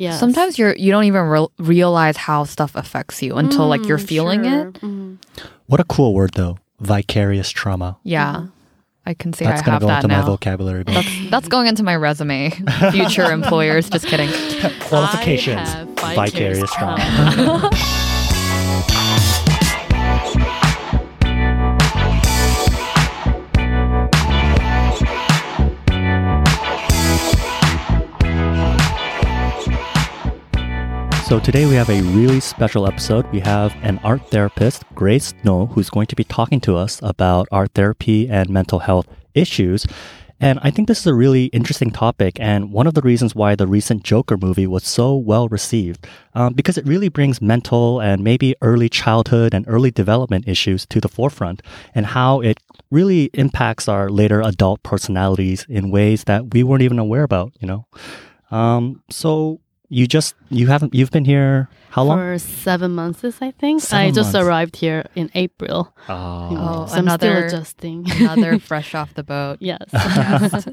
Yeah. Sometimes you're you don't even re- realize how stuff affects you until like you're feeling it. Mm. What a cool word though. Vicarious trauma. Yeah. I can say That's I gonna have go that into my vocabulary book. That's that's going into my resume. Future employers, just kidding. Qualifications. I have Vicarious vicarious trauma. So today we have a really special episode. We have an art therapist, Grace Noh, who's going to be talking to us about art therapy and mental health issues. And I think this is a really interesting topic, and one of the reasons why the recent Joker movie was so well received, um, because it really brings mental and maybe early childhood and early development issues to the forefront, and how it really impacts our later adult personalities in ways that we weren't even aware about. You know, um, so you just you haven't you've been here how long? For seven months, I think. Seven I just months. arrived here in April. Oh. Oh, so I'm another- still adjusting. Another fresh off the boat. yes.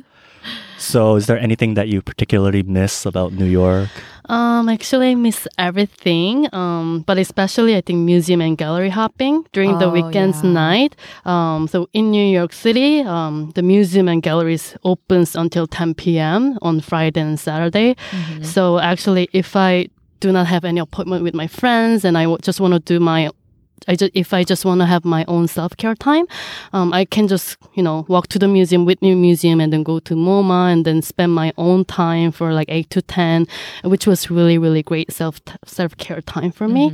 So, is there anything that you particularly miss about New York? Um, actually, I miss everything. Um, but especially I think museum and gallery hopping during the Oh, weekends yeah. night. Um, so in New York City, um, the museum and galleries opens until 10 p.m. on Friday and Saturday. Mm-hmm. So actually, if I do not have any appointment with my friends and I w- just want to do my I just, if I just want to have my own self care time, um, I can just you know walk to the museum, Whitney Museum, and then go to MoMA, and then spend my own time for like eight to ten, which was really really great self self care time for me.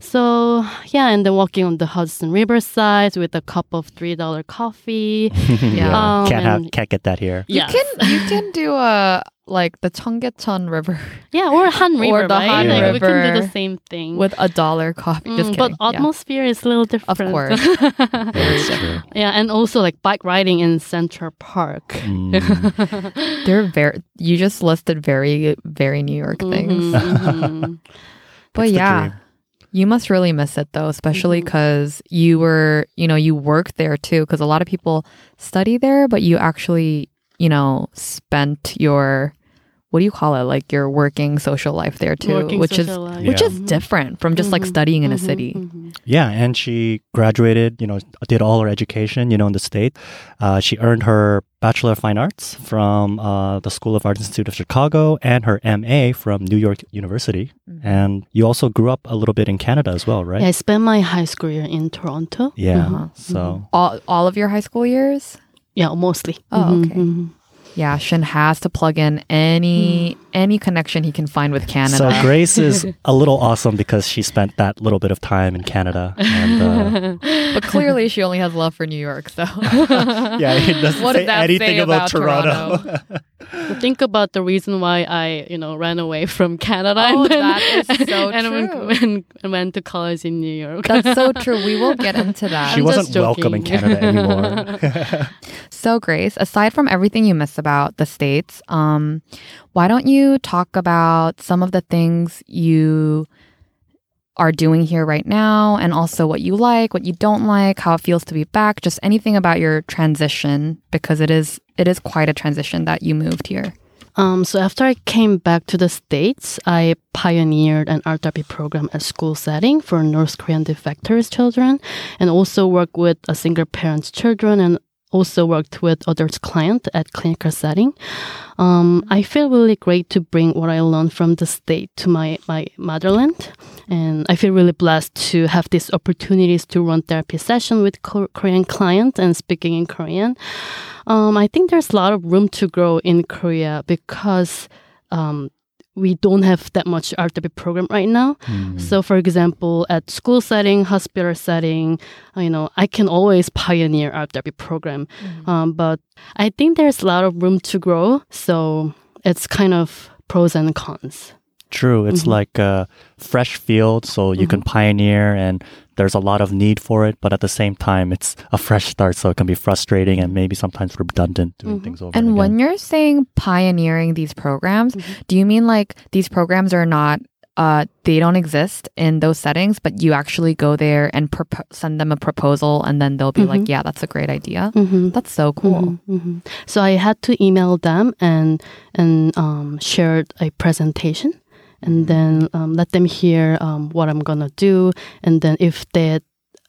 So yeah, and then walking on the Hudson River side with a cup of three dollar coffee. Yeah. Um, can't have can't get that here. You Yes. can you can do a like the Cheonggyecheon River yeah, or Han Or River, the right? Han Like, we can do the same thing. with a dollar coffee. Just Mm, but kidding. Yeah. atmosphere is a little different. Of course. That's true. Yeah, and also like bike riding in Central Park. Mm. They're very. You just listed very very New York things. Mhm, mhm. But It's yeah. dream. You must really miss it though, especially because you were, you know, you worked there too. Because a lot of people study there, but you actually, you know, spent your, what do you call it? Like your working social life there too, Working which is life. which Yeah. is different from just like Mhm, studying in a mhm, city. mhm. Yeah, and she graduated. You know, did all her education. You know, in the state. Uh, she earned her Bachelor of Fine Arts from uh, the School of Art Institute of Chicago and her MA from New York University. Mhm. And you also grew up a little bit in Canada as well, right? Yeah, I spent my high school year in Toronto. Yeah. Mhm, So All all of your high school years. Yeah, mostly. Oh, Mhm, okay. mhm. Yeah, Shin has to plug in any any connection he can find with Canada. So Grace is a little awesome because she spent that little bit of time in Canada. And, uh, but clearly, she only has love for New York. So yeah, it doesn't What say does that anything say about, about Toronto. But Think about the reason why I, you know, ran away from Canada. Oh, and then, that is so and went, true. went, and went to college in New York. That's so true. We will get into that. she I'm wasn't welcome in. Canada anymore. So, Grace, aside from everything you miss about the States, um, why don't you talk about some of the things you are doing here right now and also what you like, what you don't like, how it feels to be back, just anything about your transition because it is it is quite a transition that you moved here. Um, so after I came back to the States, I pioneered an art therapy program at school setting for North Korean defectors children and also worked with a single parents children and also worked with adult client at clinical setting. Um, I feel really great to bring what I learned from the state to my, my motherland. And I feel really blessed to have these opportunities to run therapy session with Ko- Korean clients and speaking in Korean. Um, I think there's a lot of room to grow in Korea because um, we don't have that much art therapy program right now. Hmm. So, for example, at school setting, hospital setting, uh, you know, I can always pioneer art therapy program. Um, but I think there's a lot of room to grow. So it's kind of pros and cons. True. It's Mhm. like a fresh field, so you can Mm-hmm. pioneer, and there's a lot of need for it. But at the same time, it's a fresh start, so it can be frustrating and maybe sometimes redundant doing Mhm. things over And again. when you're saying pioneering these programs, Mhm. do you mean like these programs are not uh they don't exist in those settings, but you actually go there and propo- send them a proposal and then they'll be like, Mhm. "Yeah, that's a great idea." Mm-hmm. That's so cool. Mhm, mhm. So I had to email them and and um, shared a presentation, and then um, let them hear um, what I'm gonna do, and then if that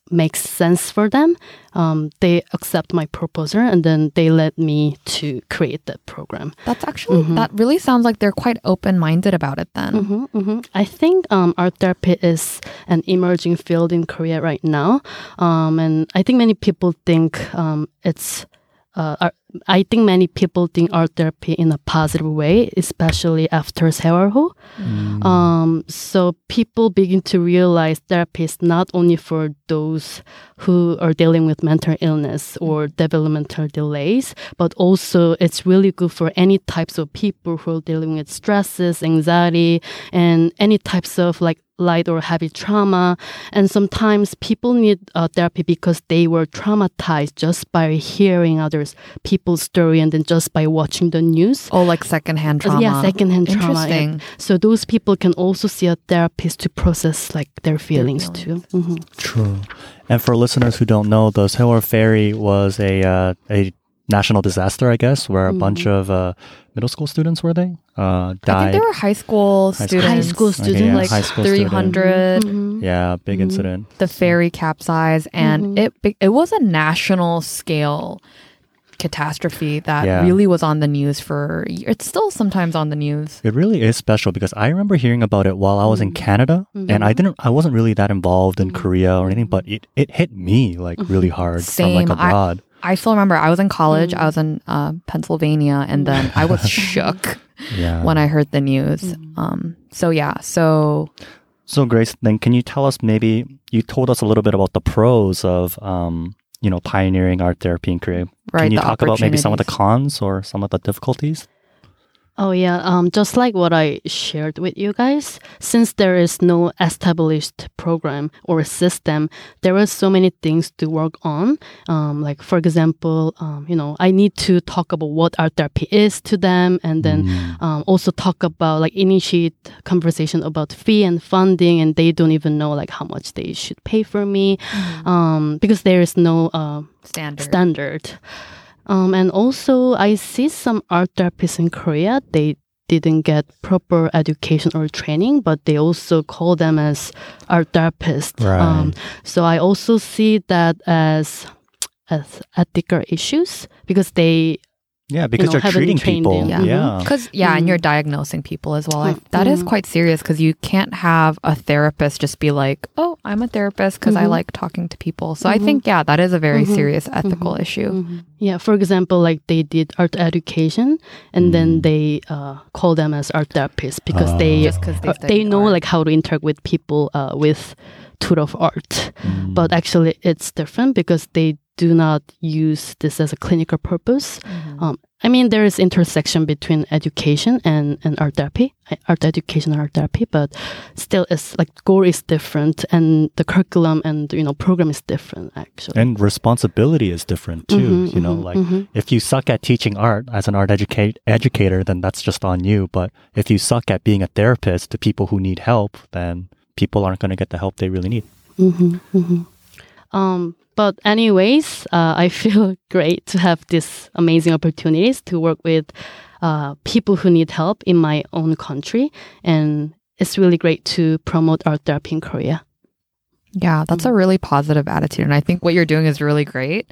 makes sense for them, um, they accept my proposal, and then they let me to create that program. That's actually that really sounds like they're quite open minded about it. Then hmm hmm I think um, art therapy is an emerging field in Korea right now, um, and I think many people think um, it's uh, I think many people think art therapy in a positive way, especially after Sewol-ho. Mm. Um, so people begin to realize therapy is not only for those who are dealing with mental illness or developmental delays, but also it's really good for any types of people who are dealing with stresses, anxiety, and any types of like light or heavy trauma. And sometimes people need uh, therapy because they were traumatized just by hearing others people's story and then just by watching the news. oh, like secondhand trauma. Yeah, secondhand trauma. Interesting. And So those people can also see a therapist to process like their feelings, too. hmm True. And for listeners who don't know, the Sewol Ferry was a uh, a national disaster, I guess, where a bunch of uh, middle school students were they uh, I think died. they were high school High school students. High school Okay, students, yeah, like high school three student. hundred. Mhm. yeah, big incident. The ferry capsized, and Mhm. it it was a national scale catastrophe that Yeah. really was on the news for. It's still sometimes on the news. It really is special because I remember hearing about it while I was in Canada, and I didn't. I wasn't really that involved in Korea or anything, but it, it hit me like really hard from like Same. I- abroad. I still remember I was in college. I was in uh, Pennsylvania, and then I was shook yeah. when I heard the news. Um, so yeah, so So Grace, then can you tell us maybe you told us a little bit about the pros of um, you know pioneering art therapy in Korea. Right, Can you talk about maybe some of the cons or some of the difficulties? Oh yeah, um, just like what I shared with you guys, since there is no established program or system, there are so many things to work on. Um, like for example, um, you know, I need to talk about what art therapy is to them, and then um, also talk about like initiate conversation about fee and funding, and they don't even know like how much they should pay for me, um, because there is no uh, standard. standard. Um, and also, I see some art therapists in Korea. They didn't get proper education or training, but they also call them as art therapists. Um, Right. so I also see that as as ethical issues because they Yeah, because know, you're haven't treating trained people. in- Yeah. Yeah. Because yeah, and you're diagnosing people as well. I, that is Mhm. quite serious because you can't have a therapist just be like, "Oh, I'm a therapist because I Mhm. like talking to people." So I think yeah, that is a very Mhm. serious ethical issue. Yeah, for example, like they did art education, and Mm. then they uh, call them as art therapists because they Just 'cause they uh, they know art. like how to interact with people uh, with tool of art. Mm. But actually, it's different because they do not use this as a clinical purpose. Mm-hmm. Um, I mean, there is intersection between education and, and art therapy, uh, art education and art therapy, but still, it's like goal is different, and the curriculum and you know program is different actually. And responsibility is different too. Mhm, you know, mhm, like mhm. if you suck at teaching art as an art educate educator, then that's just on you. But if you suck at being a therapist to people who need help, then people aren't going to get the help they really need. Um, but anyways, uh, I feel great to have these amazing opportunities to work with uh, people who need help in my own country, and it's really great to promote art therapy in Korea. Yeah, that's a really positive attitude. And I think what you're doing is really great.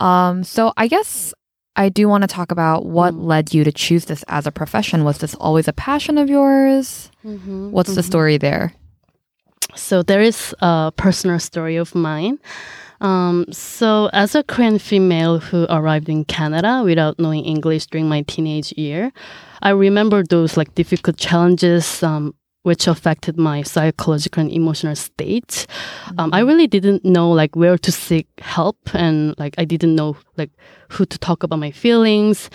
Um, so I guess I do want to talk about what led you to choose this as a profession. Was this always a passion of yours? What's the story there? So there is a personal story of mine. Um, so as a Korean female who arrived in Canada without knowing English during my teenage year, I remember those like difficult challenges um, which affected my psychological and emotional state. Um, I really didn't know like where to seek help and like I didn't know like who to talk about my feelings.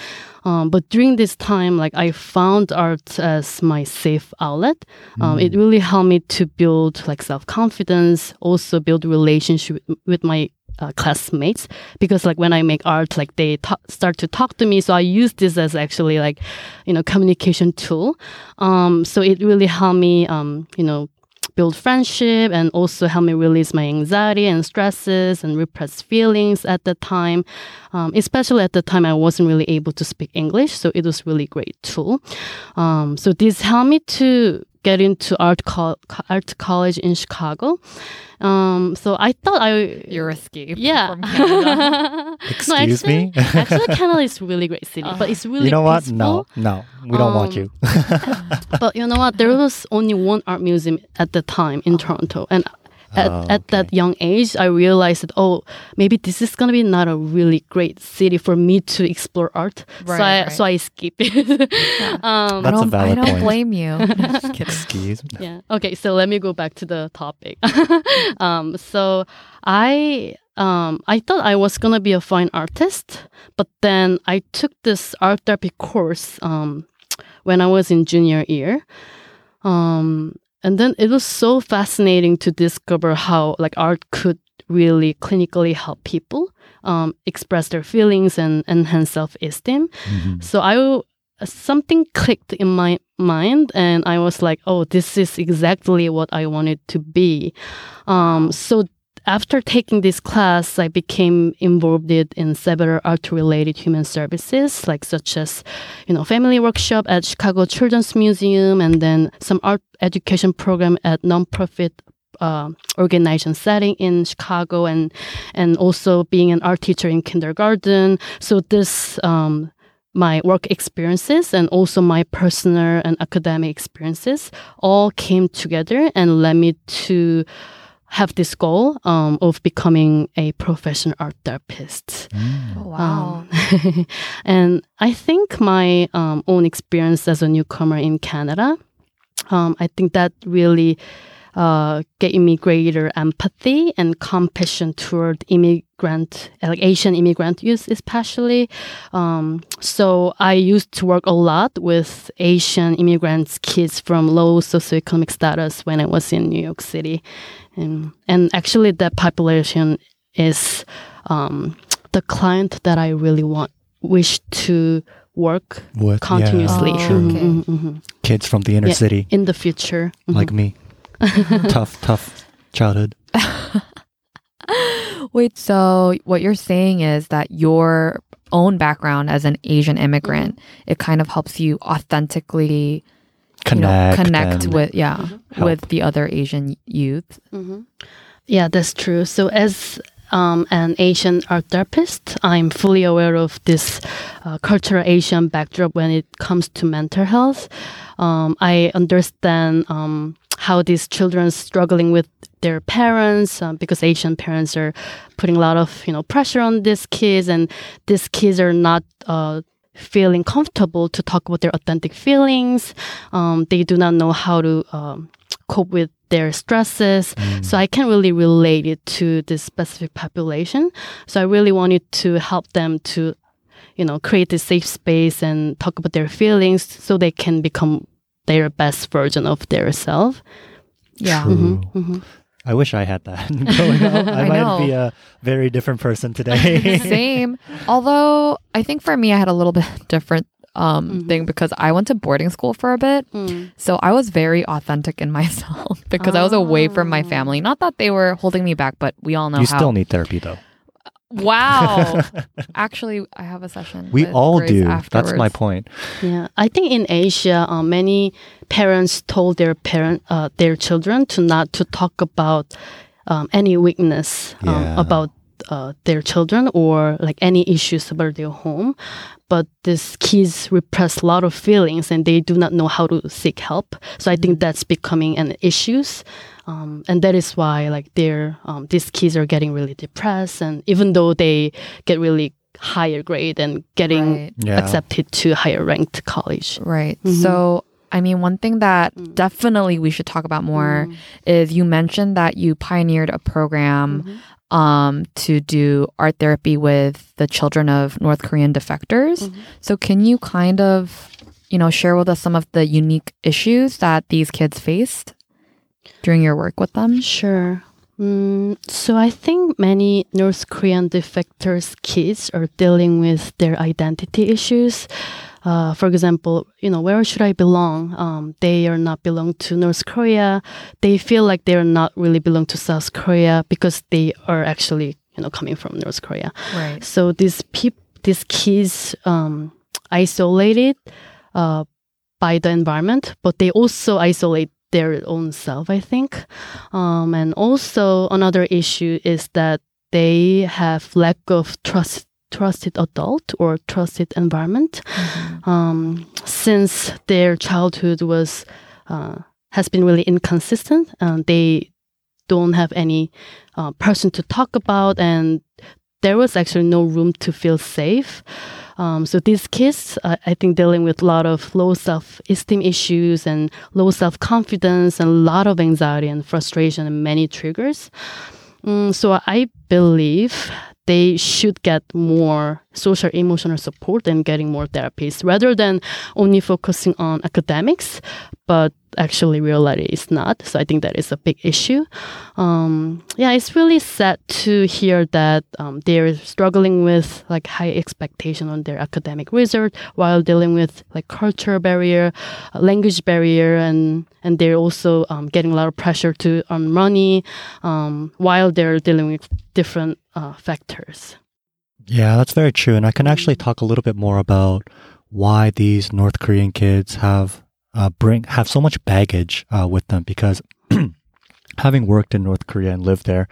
Um, but during this time, like I found art as my safe outlet. Um, It really helped me to build like self confidence, also build relationship with, my uh, classmates because like when I make art, like they ta- start to talk to me. So I use this as actually like, you know, communication tool. Um, so it really helped me, um, you know, build friendship and also help me release my anxiety and stresses and repressed feelings at the time. Um, especially at the time, I wasn't really able to speak English, so it was really great tool. Um, so this helped me to get into art col- art college in Chicago. Um, so I thought I Your escape. yeah. From Canada. Excuse actually, me? actually, Canada is a really great city, but it's really you know what? peaceful. No, no, we don't want Um, you. But you know what? There was only one art museum at the time in Toronto, and at, Oh, at that young age, I realized that oh, maybe this is gonna be not a really great city for me to explore art. so I right. so I skip it. um, That's I a don't, I valid don't point. blame you. Excuse me. yeah. Okay. So let me go back to the topic. um, so I um, I thought I was gonna be a fine artist, but then I took this art therapy course um, when I was in junior year. Um, and then it was so fascinating to discover how like art could really clinically help people um, express their feelings and enhance self-esteem. Mhm. So I something clicked in my mind, and I was like, "Oh, this is exactly what I wanted to be." Um, so after taking this class, I became involved in several art-related human services, like such as, you know, family workshop at Chicago Children's Museum, and then some art education program at nonprofit uh, organization setting in Chicago, and and also being an art teacher in kindergarten. So this um, my work experiences and also my personal and academic experiences all came together and led me to have this goal um, of becoming a professional art therapist. Mm. Oh, wow. Um, and I think my um, own experience as a newcomer in Canada, um, I think that really uh, gave me greater empathy and compassion toward immigrant, like Asian immigrant youth, especially. Um, so I used to work a lot with Asian immigrants, kids from low socioeconomic status when I was in New York City, and and actually that population is um, the client that I really want wish to work With, continuously Oh, true. okay. Mhm, mhm. Kids from the inner Yeah. city, in the future. Mhm. like me. tough, tough childhood. Wait, so what you're saying is that your own background as an Asian immigrant, it kind of helps you authentically you know, Connect. connect with yeah Help. with the other Asian youth. hmm Yeah, that's true. So, as um, an Asian art therapist, I'm fully aware of this uh, cultural Asian backdrop when it comes to mental health. Um, I understand um, how these children struggling with their parents um, because Asian parents are putting a lot of you know pressure on these kids, and these kids are not. Uh, feeling comfortable to talk about their authentic feelings um, they do not know how to um, cope with their stresses Mm. so I can't really relate it to this specific population. So I really wanted to help them to, you know, create a safe space and talk about their feelings so they can become their best version of their self. Yeah. True. hmm I wish I had that growing up. I, I might know. be a very different person today. Same. Although I think for me, I had a little bit different um, Mhm. thing because I went to boarding school for a bit. Mm. So I was very authentic in myself because I was away from my Oh. family. Not that they were holding me back, but we all know you how. still need therapy though. Wow. Actually, I have a session. We with all Grace do. That's my point. Yeah, I think in Asia, uh, many parents told their parent, uh, their children to not to talk about um, any weakness um, Yeah. about uh, their children or like any issues about their home. But these kids repress a lot of feelings and they do not know how to seek help. So I think that's becoming an issues. Um, and that is why like they're, um, these kids are getting really depressed. And even though they get really higher grade and getting Right. Yeah. accepted to higher ranked college. Right. Mhm. So, I mean, one thing that Mm. definitely we should talk about more Mm. is you mentioned that you pioneered a program Mhm. um, to do art therapy with the children of North Korean defectors. Mhm. So, can you kind of, you know, share with us some of the unique issues that these kids faced during your work with them? Sure. Mm, so I think many North Korean defectors kids are dealing with their identity issues. Uh, for example, you know, where should I belong? Um, they are not belong to North Korea. They feel like they are not really belong to South Korea because they are actually, you know, coming from North Korea. Right. So these peop- these kids um, isolated uh, by the environment, but they also isolate their own self, I think. Um, and also another issue is that they have lack of trust trusted adult or trusted environment um, since their childhood was uh, has been really inconsistent and they don't have any uh, person to talk about and there was actually no room to feel safe. Um, so these kids uh, i think dealing with a lot of low self-esteem issues and low self-confidence and a lot of anxiety and frustration and many triggers. Mm, so I believe they should get more social emotional support and getting more therapies rather than only focusing on academics. But actually reality is not. So i think that is a big issue. Um, yeah it's really sad to hear that um, they're struggling with like high expectation on their academic result while dealing with like culture barrier uh, language barrier and and they're also um, getting a lot of pressure to earn money um, while they're dealing with different uh, factors Yeah, that's very true. And I can actually talk a little bit more about why these North Korean kids have uh, bring have so much baggage uh, with them because having worked in North Korea and lived there,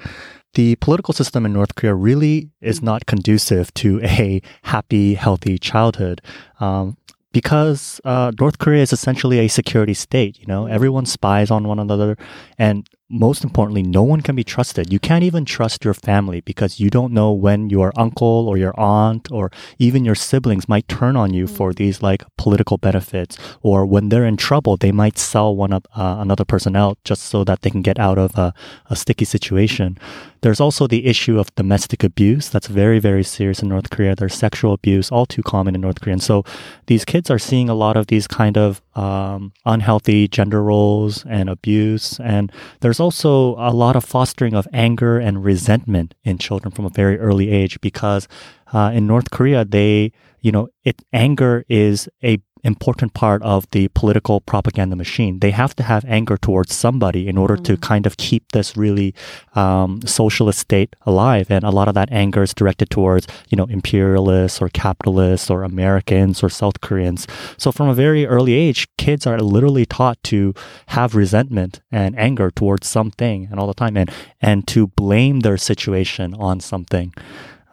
the political system in North Korea really is not conducive to a happy, healthy childhood. Um, because uh, North Korea is essentially a security state, you know, everyone spies on one another, and most importantly, no one can be trusted. You can't even trust your family because you don't know when your uncle or your aunt or even your siblings might turn on you for these like political benefits, or when they're in trouble, they might sell one of uh, another person out just so that they can get out of a, a sticky situation. There's also the issue of domestic abuse. That's very, very serious in North Korea. There's sexual abuse, all too common in North Korea. And so these kids are seeing a lot of these kind of um, unhealthy gender roles and abuse. And there's also a lot of fostering of anger and resentment in children from a very early age because uh, in North Korea, they, you know, it anger is a important part of the political propaganda machine. They have to have anger towards somebody in order to kind of keep this really um, socialist state alive. And a lot of that anger is directed towards, you know, imperialists or capitalists or Americans or South Koreans. So from a very early age, kids are literally taught to have resentment and anger towards something and all the time and, and to blame their situation on something.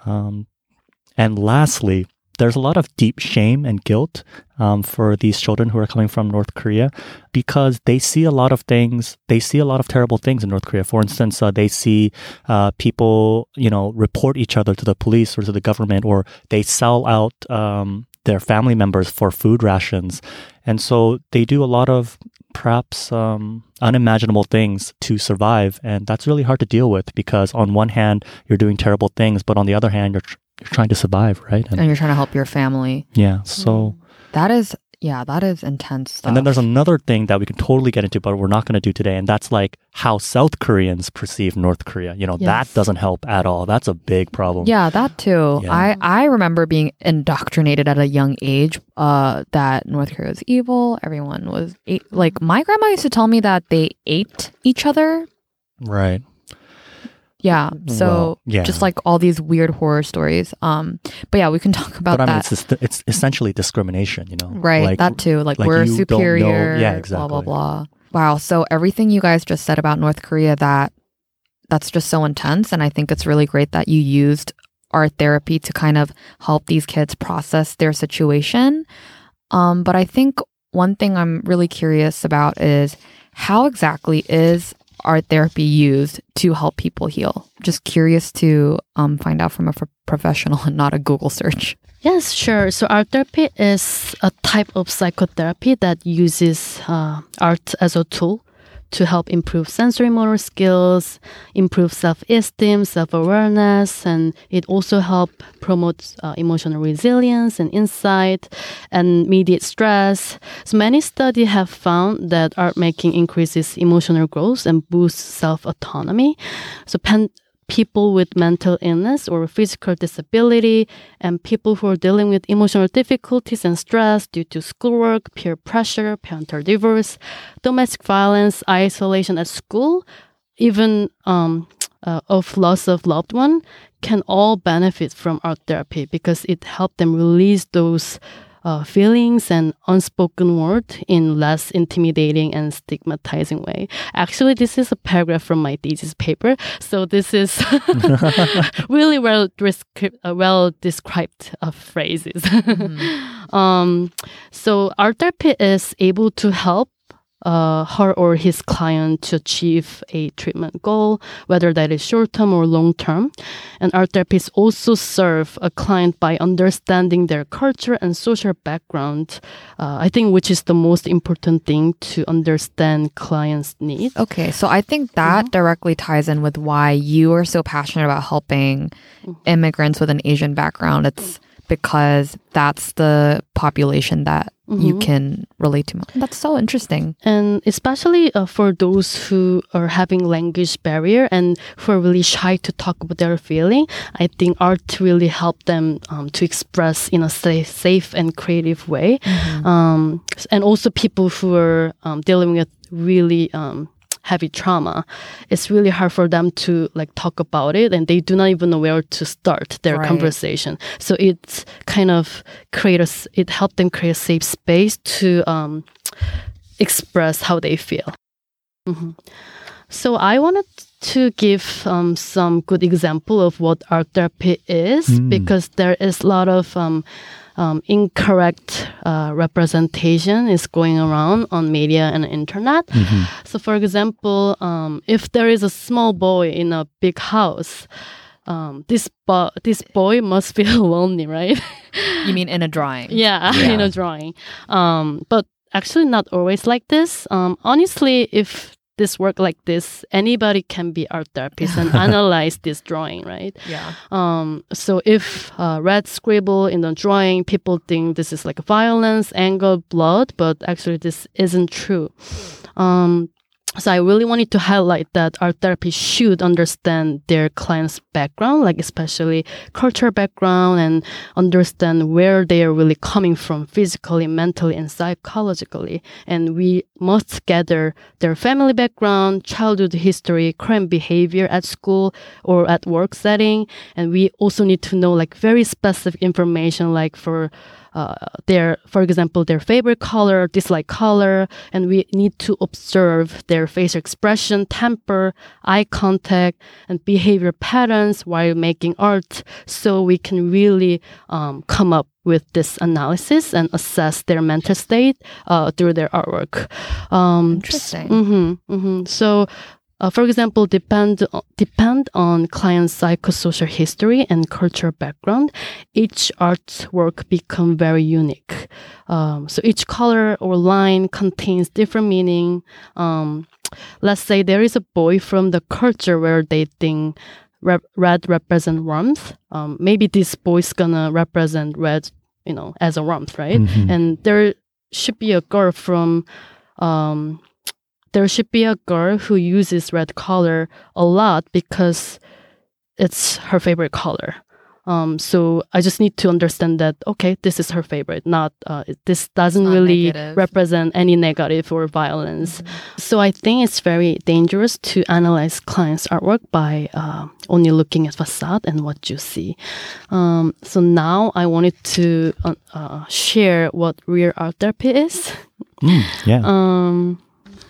Um, and lastly, there's a lot of deep shame and guilt um, for these children who are coming from North Korea because they see a lot of things. They see a lot of terrible things in North Korea. For instance, uh, they see uh, people, you know, report each other to the police or to the government, or they sell out um, their family members for food rations, and so they do a lot of perhaps um, unimaginable things to survive, and that's really hard to deal with because on one hand you're doing terrible things, but on the other hand you're you're trying to survive, right? and you're trying to help your family. yeah, so. That is, yeah, that is intense stuff. And then there's another thing that we can totally get into, but we're not going to do today. And that's like how South Koreans perceive North Korea. You know, that doesn't help at all. That's a big problem. Yeah, that too. Yeah. I I remember being indoctrinated at a young age uh that North Korea was evil. Everyone was like my grandma used to tell me that they ate each other. Right. Yeah. So Well, yeah. just like all these weird horror stories. Um but yeah, we can talk about but I mean, that. it's, it's essentially discrimination, you know? Right, Like, that too. Like, like we're you don't know- superior. yeah, exactly. Blah blah blah. Wow. So everything you guys just said about North Korea that that's just so intense, and I think it's really great that you used art therapy to kind of help these kids process their situation. Um, but I think one thing I'm really curious about is how exactly is art therapy used to help people heal? Just curious to um, find out from a pro- professional and not a Google search. Yes, sure. So art therapy is a type of psychotherapy that uses uh, art as a tool to help improve sensory motor skills, improve self-esteem, self-awareness, and it also help promote uh, emotional resilience and insight and mediate stress. So many studies have found that art making increases emotional growth and boosts self-autonomy. So pen- people with mental illness or physical disability and people who are dealing with emotional difficulties and stress due to schoolwork, peer pressure, parental divorce, domestic violence, isolation at school, even um, uh, of loss of loved one can all benefit from art therapy because it helped them release those uh, feelings and unspoken word in less intimidating and stigmatizing way. Actually, this is a paragraph from my thesis paper, so this is really well descri- uh, well described uh, phrases. um, so art therapy is able to help uh, her or his client to achieve a treatment goal, whether that is short term or long term. And art therapists also serve a client by understanding their culture and social background. Uh, I think which is the most important thing to understand clients' needs. Okay, so I think that directly ties in with why you are so passionate about helping immigrants with an Asian background. It's because that's the population that you can relate to. That's so interesting. and especially uh, for those who are having language barrier and who are really shy to talk about their feeling i think art really help them um, to express in a safe, safe and creative way um, and also people who are um, dealing with really um, heavy trauma it's really hard for them to like talk about it and they do not even know where to start their Right. conversation so it's kind of create a, it helped them create a safe space to um, express how they feel. Mhm. So I wanted to give um, some good example of what art therapy is Mm. because there is a lot of um, um, incorrect uh, representation is going around on media and internet. So, for example, um, if there is a small boy in a big house, um, this bo- this boy must feel lonely, right? You mean in a drawing? yeah, Yeah. in a drawing. Um, but actually, not always like this. Um, honestly, if this work like this, anybody can be art therapist and analyze this drawing, right? Yeah. Um, so if uh, red scribble in the drawing, people think this is like violence, anger, blood, but actually this isn't true. Um, so I really wanted to highlight that art therapy should understand their client's background, like especially cultural background, and understand where they are really coming from physically, mentally, and psychologically. And we must gather their family background, childhood history, crime behavior at school or at work setting. And we also need to know like very specific information, like for uh, their, for example, their favorite color, dislike color, and we need to observe their facial expression, temper, eye contact, and behavior patterns while making art, so we can really um, come up with this analysis and assess their mental state uh, through their artwork. Um, Interesting. hmm hmm So. Uh, for example, depend depend on client's psychosocial history and cultural background. Each artwork become very unique. Um, so each color or line contains different meaning. Um, let's say there is a boy from the culture where they think re- red represent warmth. Um, maybe this boy's gonna represent red, you know, as a warmth, right? Mhm. And there should be a girl from um, there should be a girl who uses red color a lot because it's her favorite color. Um, so I just need to understand that okay, this is her favorite. Not uh, this doesn't not really negative. represent any negative or violence. So I think it's very dangerous to analyze clients' artwork by uh, only looking at facade and what you see. Um, so now I wanted to uh, uh, share what real art therapy is. Mm, yeah. Um,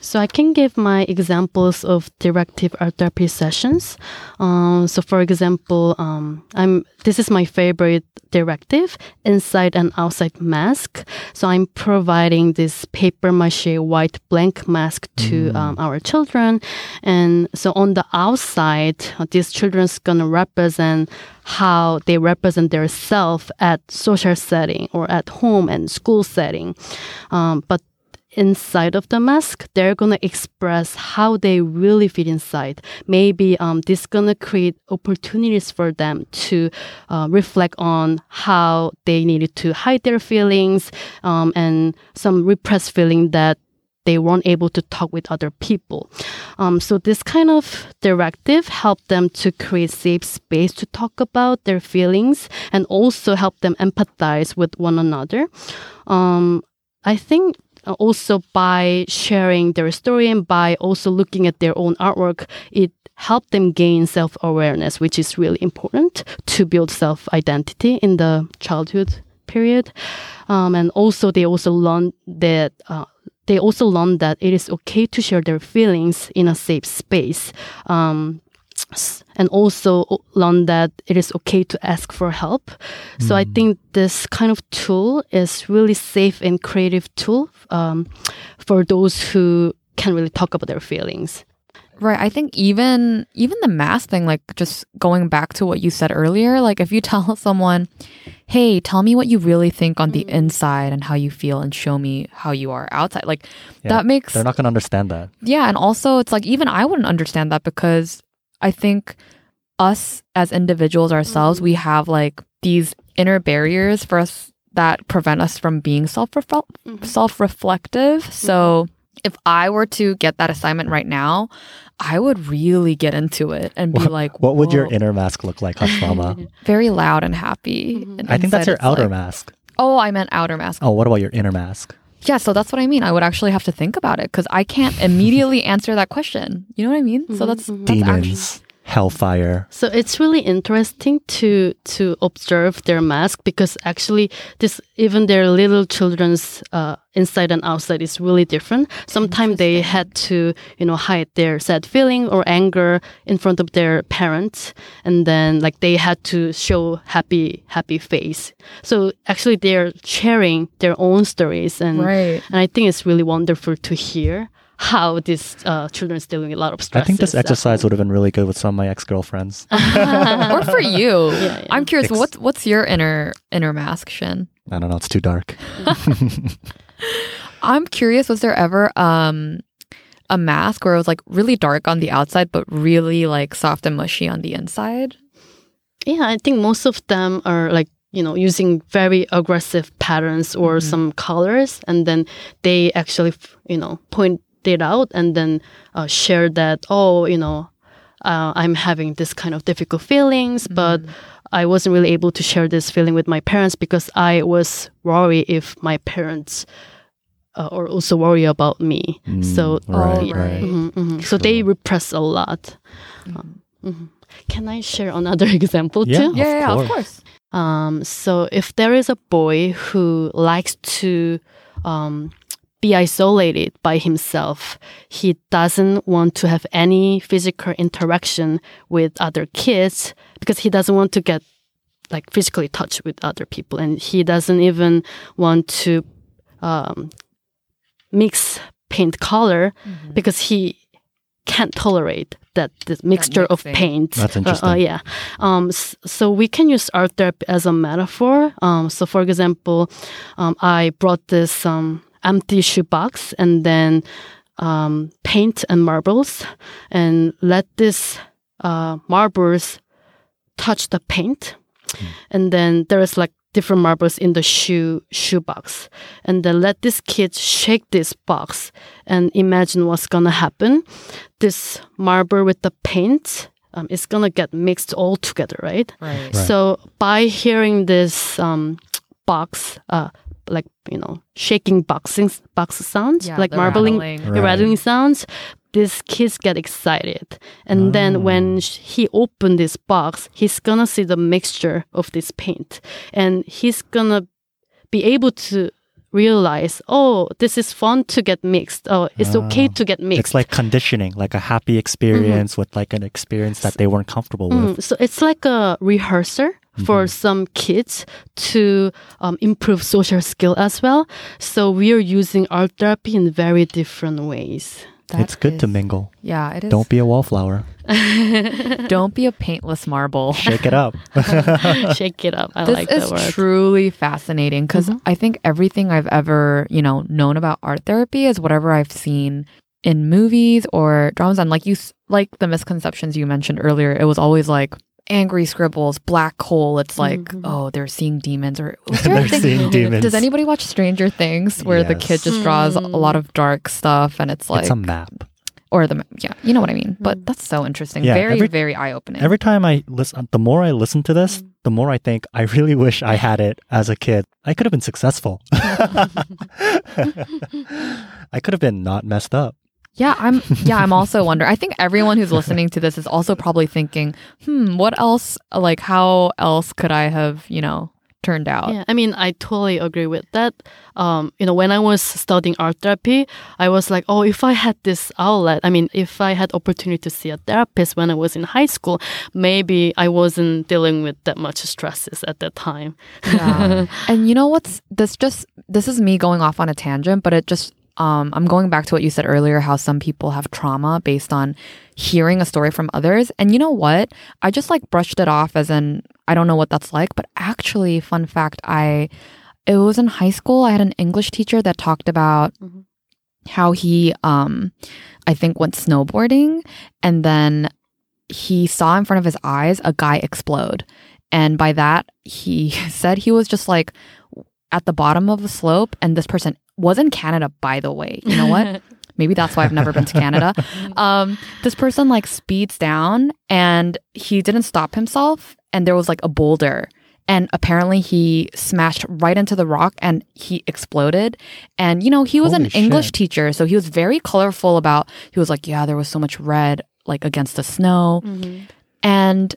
so I can give my examples of directive art therapy sessions. Um, so for example, um, I'm this is my favorite directive, inside and outside mask. So I'm providing this paper mache white blank mask to um, our children, and so on the outside, these children's gonna represent how they represent their self at social setting or at home and school setting. Um, but inside of the mask, they're gonna express how they really fit inside. Maybe um, this gonna create opportunities for them to uh, reflect on how they needed to hide their feelings um, and some repressed feeling that they weren't able to talk with other people. Um, so this kind of directive helped them to create safe space to talk about their feelings and also help them empathize with one another. Um, I think also by sharing their story and by also looking at their own artwork, it helped them gain self awareness, which is really important to build self identity in the childhood period. Um, and also they also learn that uh, they also learn that it is okay to share their feelings in a safe space. Um, and also learn that it is okay to ask for help. So I think this kind of tool is really safe and creative tool um, for those who can really talk about their feelings. Right. I think even even the mask thing, like just going back to what you said earlier, like if you tell someone, "Hey, tell me what you really think on the inside and how you feel, and show me how you are outside," like Yeah, that makes They're not going to understand that. yeah, and also it's like even I wouldn't understand that because I think us as individuals ourselves, we mm-hmm. have like these inner barriers for us that prevent us from being self mm-hmm. self reflective. Mm-hmm. So if I were to get that assignment right now, I would really get into it and be What- like, What would your inner mask look like, Hush Mama? very loud and happy? Mhm. And I think that's your outer like- mask. Oh, I meant outer mask. Oh, what about your inner mask? Yeah, so that's what I mean. I would actually have to think about it because I can't immediately answer that question. You know what I mean? So that's, mhm. that's actually Demons, hellfire. So it's really interesting to to observe their mask because actually this even their little children's uh, inside and outside is really different. Sometimes they had to you know hide their sad feeling or anger in front of their parents, and then like they had to show happy happy face. So actually they're sharing their own stories, and right. and I think it's really wonderful to hear how these uh, children is dealing with a lot of stress. I think this exercise would have been really good with some of my ex girlfriends. or for you. Yeah, yeah. I'm curious, Ex- what's what's your inner inner mask, Shin? I don't know, it's too dark. I'm curious, was there ever um a mask where it was like really dark on the outside but really like soft and mushy on the inside? Yeah, I think most of them are like, you know, using very aggressive patterns or Mhm. some colors, and then they actually, you know, point it out and then uh, share that, oh, you know, uh, I'm having this kind of difficult feelings, but I wasn't really able to share this feeling with my parents because I was worried if my parents uh, are also worried about me. so, Mm, right, Oh, right. right. mhm, mhm. so they repress a lot. Mhm. Can I share another example Yeah. too? Of yeah, yeah, of course. course. Um, so if there is a boy who likes to um, be isolated by himself, he doesn't want to have any physical interaction with other kids because he doesn't want to get like physically touch with other people, and he doesn't even want to um, mix paint color Mm-hmm. because he can't tolerate that this mixture of paint. That's Uh, interesting. Uh, yeah. Um, so we can use art therapy as a metaphor. Um, so for example, um, I brought this um, empty shoebox and then um, paint and marbles and let this uh, marbles touch the paint. And then there's like different marbles in the shoe shoebox. And then let this kid shake this box and imagine what's gonna happen. This marble with the paint um, is gonna get mixed all together, right? Right. Right. So by hearing this um, box, uh, like you know, shaking boxing box sounds, Yeah, like marbling, rattling. Right. rattling sounds, these kids get excited. And Oh. then when sh- he opened this box, he's gonna see the mixture of this paint, and he's gonna be able to realize, oh, this is fun to get mixed. Oh, it's okay Ah. to get mixed. It's like conditioning, like a happy experience with like an experience that they weren't comfortable with. Mm, so it's like a rehearsal for some kids to um, improve social skill as well. So we are using art therapy in very different ways. That it's good to mingle. Yeah, it is. Don't be a wallflower. don't be a paintless marble. Shake it up. Shake it up. I this like is that word. truly fascinating because Mhm. I think everything I've ever, you know, known about art therapy is whatever I've seen in movies or dramas. And like you, like the misconceptions you mentioned earlier, it was always like angry scribbles, black hole. It's like, Mhm. oh, they're seeing demons. Or was there a They're seeing demons. Does anybody watch Stranger Things where the kid just draws a lot of dark stuff and it's like, it's a map. or the, yeah, you know what I mean? But Mm. that's so interesting. Yeah, very, every- very eye opening. Every time I listen, the more I listen to this, the more I think I really wish I had it as a kid. I could have been successful. I could have been not messed up. Yeah, I'm yeah, I'm also wondering. I think everyone who's listening to this is also probably thinking, "Hmm, what else like how else could I have, you know, turned out. Yeah, I mean, I totally agree with that. Um, you know, when I was studying art therapy, I was like, oh, if I had this outlet, I mean, if I had opportunity to see a therapist when I was in high school, maybe I wasn't dealing with that much stresses at that time. Yeah. and you know what's this just this is me going off on a tangent, but it just um I'm going back to what you said earlier how some people have trauma based on hearing a story from others. And you know what? I just like brushed it off as in I don't know what that's like, but actually fun fact, I it was in high school. I had an English teacher that talked about Mhm. how he um I think went snowboarding and then he saw in front of his eyes a guy explode. And by that, he said he was just like at the bottom of a slope. And this person was in Canada, by the way. You know what? Maybe that's why I've never been to Canada. Um, this person like speeds down and he didn't stop himself. And there was like a boulder. And apparently he smashed right into the rock and he exploded. And, you know, he was Holy an English teacher. So he was very colorful about, he was like, yeah, there was so much red like against the snow. Mhm. And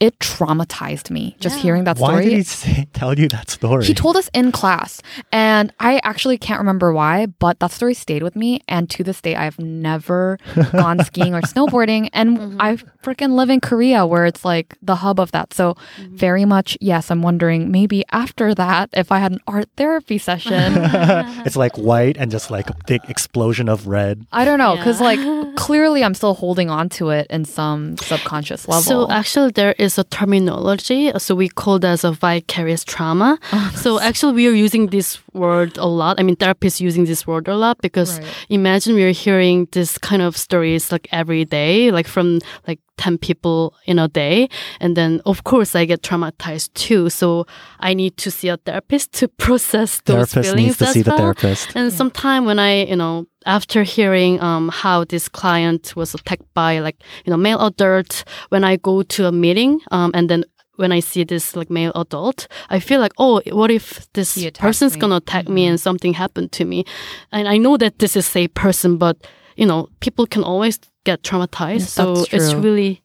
it traumatized me just Yeah. hearing that Why story. did he say, tell you that story? He told us in class, and I actually can't remember why, but that story stayed with me. And to this day, I've never gone skiing or snowboarding. And Mhm. I freaking live in Korea, where it's like the hub of that. So, Mhm. very much, yes, I'm wondering maybe after that, if I had an art therapy session, it's like white and just like a big explosion of red. I don't know, because Yeah. like clearly I'm still holding on to it in some subconscious level. So actually, there is a terminology. So we call that as a vicarious trauma. Oh, So actually, we are using this word a lot. I mean, therapists using this word a lot because Right. imagine we are hearing this kind of stories like every day, like from like 10 people in a day. And then, of course, I get traumatized too. So I need to see a therapist to process those Therapist feelings needs to as see the well. therapist. And sometime when I, you know, after hearing um, how this client was attacked by like, you know, male adult, when I go to a meeting um, and then when I see this like male adult, I feel like, oh, what if this person's me. gonna attack me and something happened to me? And I know that this is a person, but you know, people can always get traumatized. Yes, so it's really,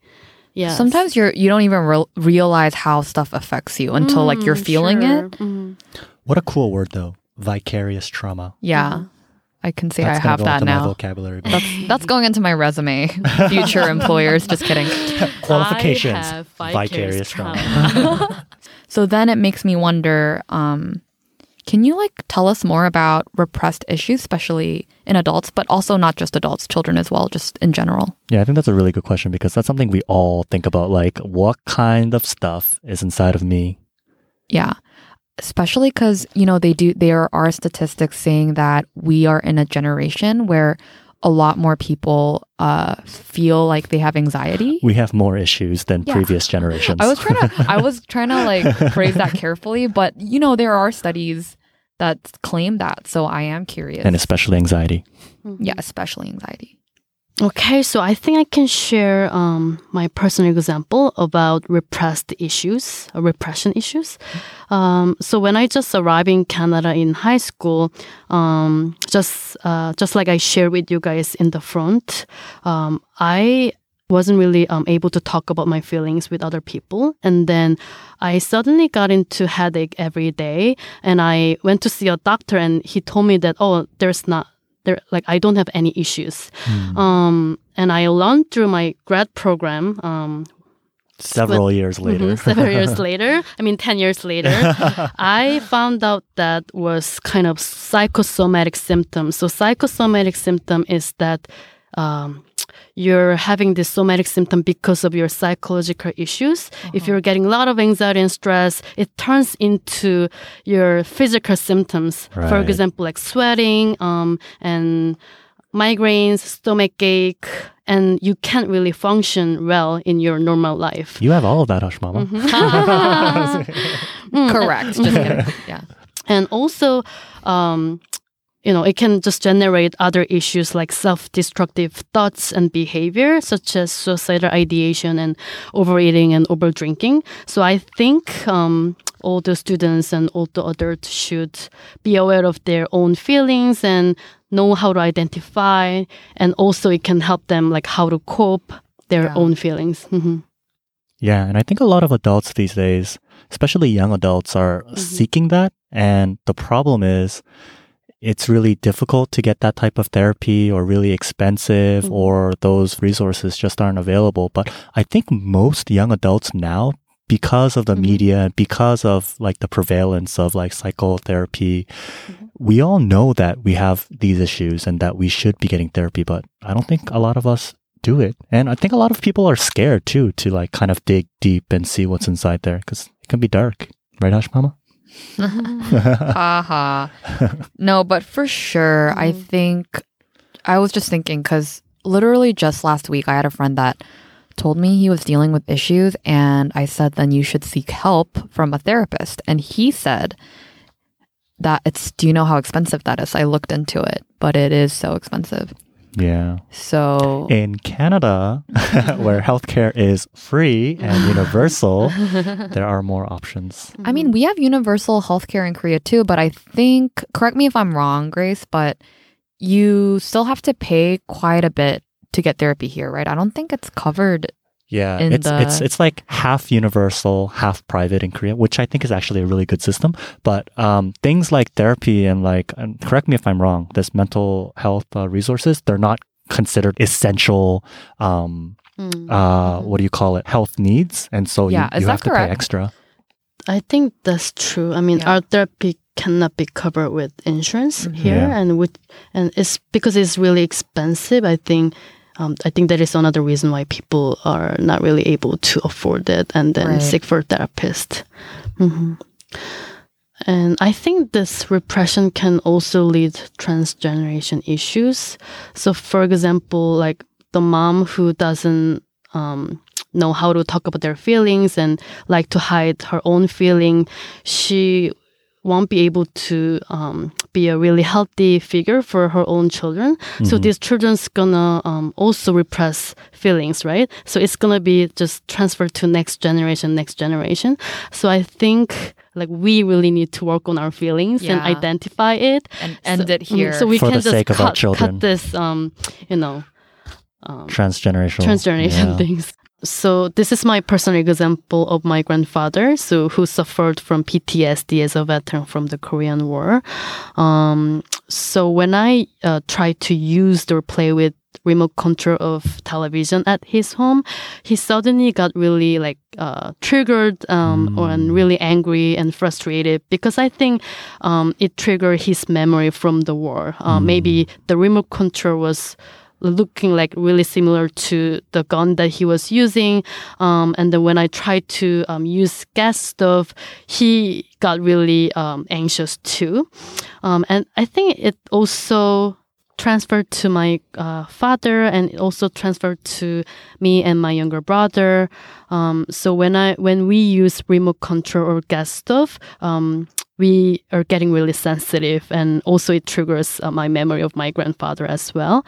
yeah. Sometimes you're you don't even re- realize how stuff affects you until like you're feeling it. Mm, What a cool word, though. Vicarious trauma. Yeah, I can see That's I have go that into my now. vocabulary. book. That's that's going into my resume. Future employers, just kidding. Qualifications. I have vicarious vicarious trauma. trauma. So then it makes me wonder. Um, can you like tell us more about repressed issues, especially in adults, but also not just adults, children as well, just in general? Yeah, I think that's a really good question because that's something we all think about. Like, what kind of stuff is inside of me? Yeah. Especially because, you know, they do, there are statistics saying that we are in a generation where a lot more people uh, feel like they have anxiety. We have more issues than Yeah. previous generations. I was trying to, I was trying to like phrase that carefully, but you know, there are studies that claim that. So I am curious. and especially anxiety. yeah, especially anxiety. Okay, so I think I can share um, my personal example about repressed issues, uh, repression issues. Um, so when I just arrived in Canada in high school, um, just uh, just like I shared with you guys in the front, um, I wasn't really um, able to talk about my feelings with other people, and then I suddenly got into headache every day, and I went to see a doctor, and he told me that oh, there's not there like I don't have any issues. Hmm. Um, and I learned through my grad program, um, Several years later. mhm, several years later, I mean, 10 years later, I found out that was kind of psychosomatic symptoms. So psychosomatic symptom is that um, you're having this somatic symptom because of your psychological issues. If you're getting a lot of anxiety and stress, it turns into your physical symptoms. For example, like sweating um, and migraines, stomach ache, and you can't really function well in your normal life. you have all of that, Hush Mama. Mm, Correct. Just kidding. Yeah. and also um, you know it can just generate other issues like self-destructive thoughts and behavior such as suicidal ideation and overeating and overdrinking so i think um, all the students and all the adults should be aware of their own feelings and know how to identify and also it can help them like how to cope their Yeah. own feelings hmm Yeah, and I think a lot of adults these days, especially young adults, are Mm-hmm. seeking that. And the problem is, it's really difficult to get that type of therapy or really expensive Mhm. or those resources just aren't available. But I think most young adults now, because of the Mhm. media and because of like the prevalence of like psychotherapy, Mhm. we all know that we have these issues and that we should be getting therapy, but I don't think a lot of us do it. And I think a lot of people are scared too to like kind of dig deep and see what's inside there because it can be dark. Right, Ash Mama? Haha. no, but for sure, I Mhm. think I was just thinking because literally just last week, I had a friend that told me he was dealing with issues, and I said, then you should seek help from a therapist. And he said that it's, do you know how expensive that is? I looked into it, but it is so expensive. Yeah. So, In Canada, where healthcare is free and universal, there are more options. I mean, we have universal healthcare in Korea too, but I think, correct me if I'm wrong, Grace, but you still have to pay quite a bit to get therapy here, right? I don't think it's covered. Yeah, in it's it's the- it's like half universal, half private in Korea, which I think is actually a really good system. But um, things like therapy and like, and correct me if I'm wrong, this mental health uh, resources, they're not considered essential. Um, Mm. uh, what do you call it? Health needs, and so Yeah, you, you have to pay extra. I think that's true. I mean, Yeah. art therapy cannot be covered with insurance Mhm. here, Yeah. and with and it's because it's really expensive. I think. Um, I think that is another reason why people are not really able to afford it and then Right. seek for a therapist. hmm And I think this repression can also lead to transgeneration issues. So, for example, like the mom who doesn't um, know how to talk about their feelings and like to hide her own feeling, she won't be able to um, be a really healthy figure for her own children. So Mhm. these children's gonna um, also repress feelings, right? So it's gonna be just transferred to next generation, next generation. So I think like we really need to work on our feelings and identify it. And end so, it mm, here. So we For can the just sake of our cut, children. cut this, um, you know, um, Transgenerational. transgeneration Yeah. things. So this is my personal example of my grandfather, so who suffered from PTSD as a veteran from the Korean War. Um, so when I uh, tried to use or play with remote control of television at his home, he suddenly got really like uh, triggered um, or and really angry and frustrated because I think um, it triggered his memory from the war. Uh, Maybe the remote control was looking like really similar to the gun that he was using. Um, and then when I tried to um, use gas stove, he got really um, anxious too. Um, and I think it also transferred to my uh, father and also transferred to me and my younger brother. Um, so when I when we use remote control or gas stove, um, we are getting really sensitive, and also it triggers uh, my memory of my grandfather as well.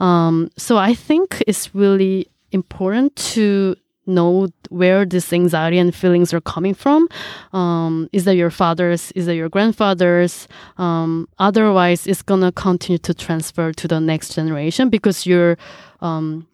Um, so I think it's really important to know where this anxiety and feelings are coming from. Um, is that your father's? Is that your grandfather's? Um, otherwise, it's gonna continue to transfer to the next generation because you're um,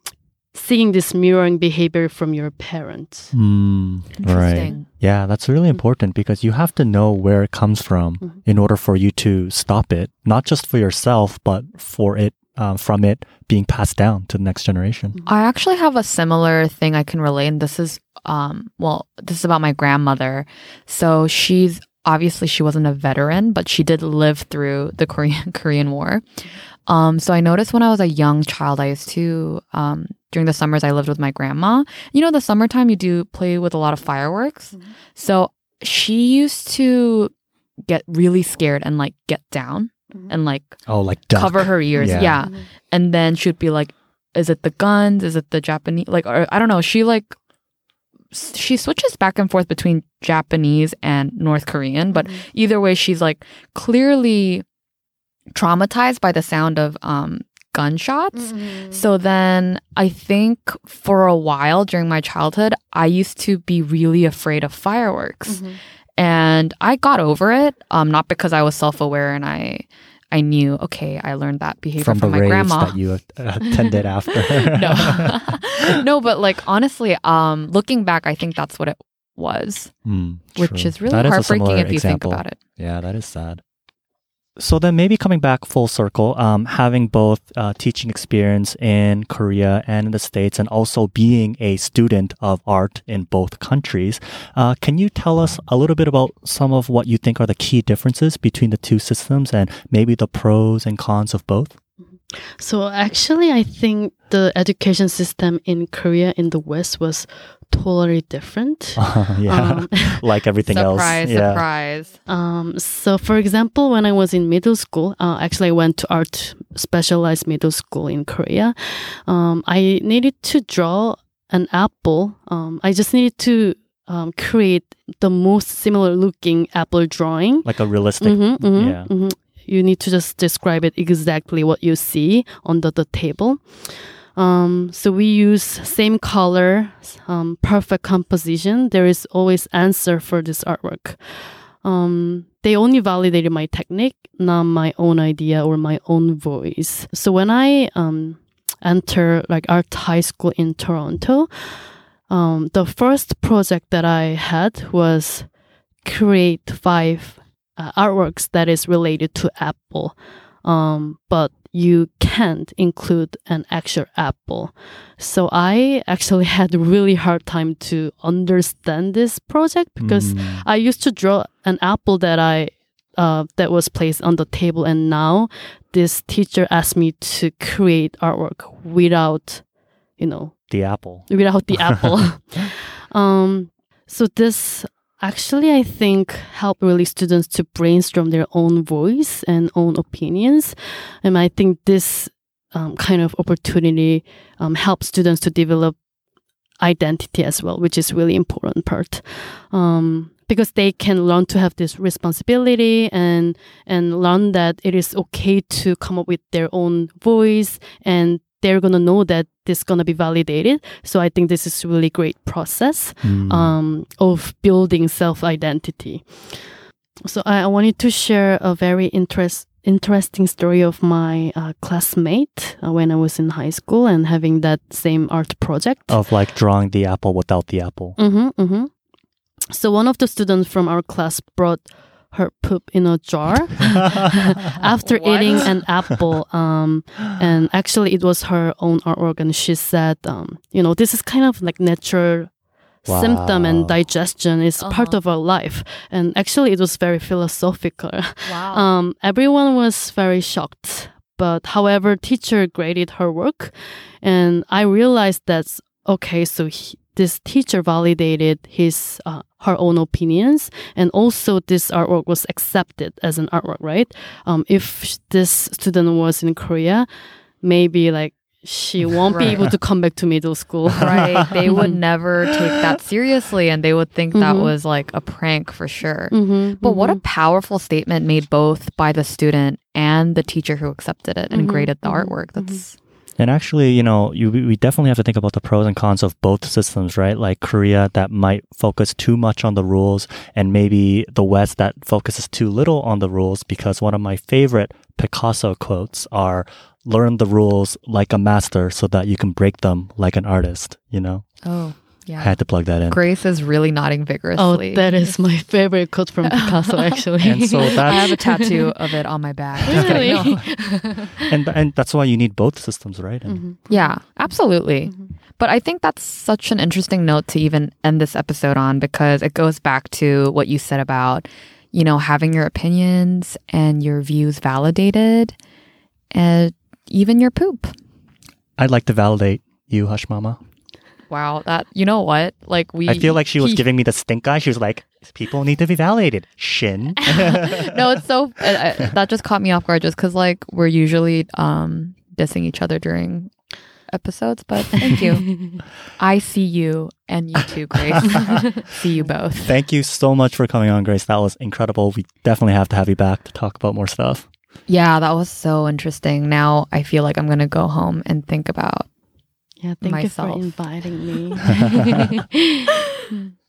seeing this mirroring behavior from your parents. Mm, right. Yeah, that's really important because you have to know where it comes from Mhm. in order for you to stop it, not just for yourself, but for it um, from it being passed down to the next generation. I actually have a similar thing I can relate. And this is, um, well, this is about my grandmother. So she's obviously she wasn't a veteran, but she did live through the Korean Korean War. Um, so I noticed when I was a young child, I used to um, during the summers I lived with my grandma. You know, the summertime you do play with a lot of fireworks. Mhm. So she used to get really scared and like get down Mhm. and like Oh, like duck. cover her ears. Yeah. yeah Mhm. and then she'd be like is it the guns is it the japanese like or i don't know she like she switches back and forth between japanese and north korean but Mhm. either way she's like clearly traumatized by the sound of um gunshots Mhm. so then i think for a while during my childhood i used to be really afraid of fireworks Mhm. and I got over it. Um, not because I was self aware and I, I knew, okay, I learned that behavior from from, the my grandma. that you attended after. no. no, but like honestly, um, looking back, I think that's what it was, Hmm, which is really That is a heartbreaking similar if you example. think about it. Yeah, that is sad. So then, maybe coming back full circle, um, having both uh, teaching experience in Korea and in the States, and also being a student of art in both countries, uh, can you tell us a little bit about some of what you think are the key differences between the two systems, and maybe the pros and cons of both? So actually, I think the education system in Korea in the West was totally different. yeah, Um, like everything surprise, else. Yeah. surprise. Um, so, for example, when I was in middle school, uh, actually, I went to art specialized middle school in Korea. Um, I needed to draw an apple. Um, I just needed to um, create the most similar looking apple drawing. Like a realistic. Mhm, mhm, yeah. mhm. You need to just describe it exactly what you see under the table. Um, so we use same color, um, perfect composition. There is always answer for this artwork. Um, they only validated my technique, not my own idea or my own voice. So when I um, enter like art high school in Toronto, um, the first project that I had was create five uh, artworks that is related to Apple, um, but you can't include an actual apple. So I actually had a really hard time to understand this project because Mm. I used to draw an apple that I uh, that was placed on the table, and now this teacher asked me to create artwork without, you know, the apple. without the apple. um, so this actually, I think, help really students to brainstorm their own voice and own opinions, and I think this um, kind of opportunity um, helps students to develop identity as well, which is really important part. Um, because they can learn to have this responsibility and and learn that it is okay to come up with their own voice and they're gonna know that this is gonna be validated. So I think this is really great process Mm. um, of building self identity. So I, I wanted to share a very interest interesting story of my uh, classmate uh, when I was in high school and having that same art project. of like drawing the apple without the apple. Mm-hmm, mm-hmm. So one of the students from our class brought her poop in a jar after What? eating an apple. Um, and actually, it was her own artwork, and she said, um, you know, this is kind of like natural symptom and digestion is part Uh-huh. of our life. And actually, it was very philosophical. Wow. Um, everyone was very shocked. But however, teacher graded her work, and I realized that's okay. So he, this teacher validated his uh, her own opinions, and also this artwork was accepted as an artwork, right? Um, if this student was in Korea, maybe like she won't be able to come back to middle school. right. They would never take that seriously and they would think that Mhm. was like a prank for sure. Mhm, But what a mhm. powerful statement made both by the student and the teacher who accepted it and Mhm, graded the mhm, artwork. That's And actually, you know, you, we definitely have to think about the pros and cons of both systems, right? Like Korea that might focus too much on the rules, and maybe the West that focuses too little on the rules. Because one of my favorite Picasso quotes are learn the rules like a master so that you can break them like an artist, you know? oh I had to plug that in. Grace is really nodding vigorously. Oh, that is my favorite quote from Picasso, actually. And so I have a tattoo of it on my back. Really? No. and and that's why you need both systems, right? And Mhm. Yeah, absolutely. But I think that's such an interesting note to even end this episode on because it goes back to what you said about, you know, having your opinions and your views validated and even your poop. I'd like to validate you, Hush Mama. Wow, that you know what? Like we I feel like she was he- giving me the stink eye. She was like, "People need to be validated." Shin. No, it's so uh, uh, that just caught me off guard just cuz like we're usually um dissing each other during episodes, but thank you. I see you and you too, Grace. see you both. Thank you so much for coming on, Grace. That was incredible. We definitely have to have you back to talk about more stuff. Yeah, that was so interesting. Now I feel like I'm going to go home and think about Yeah, thank myself. you for inviting me.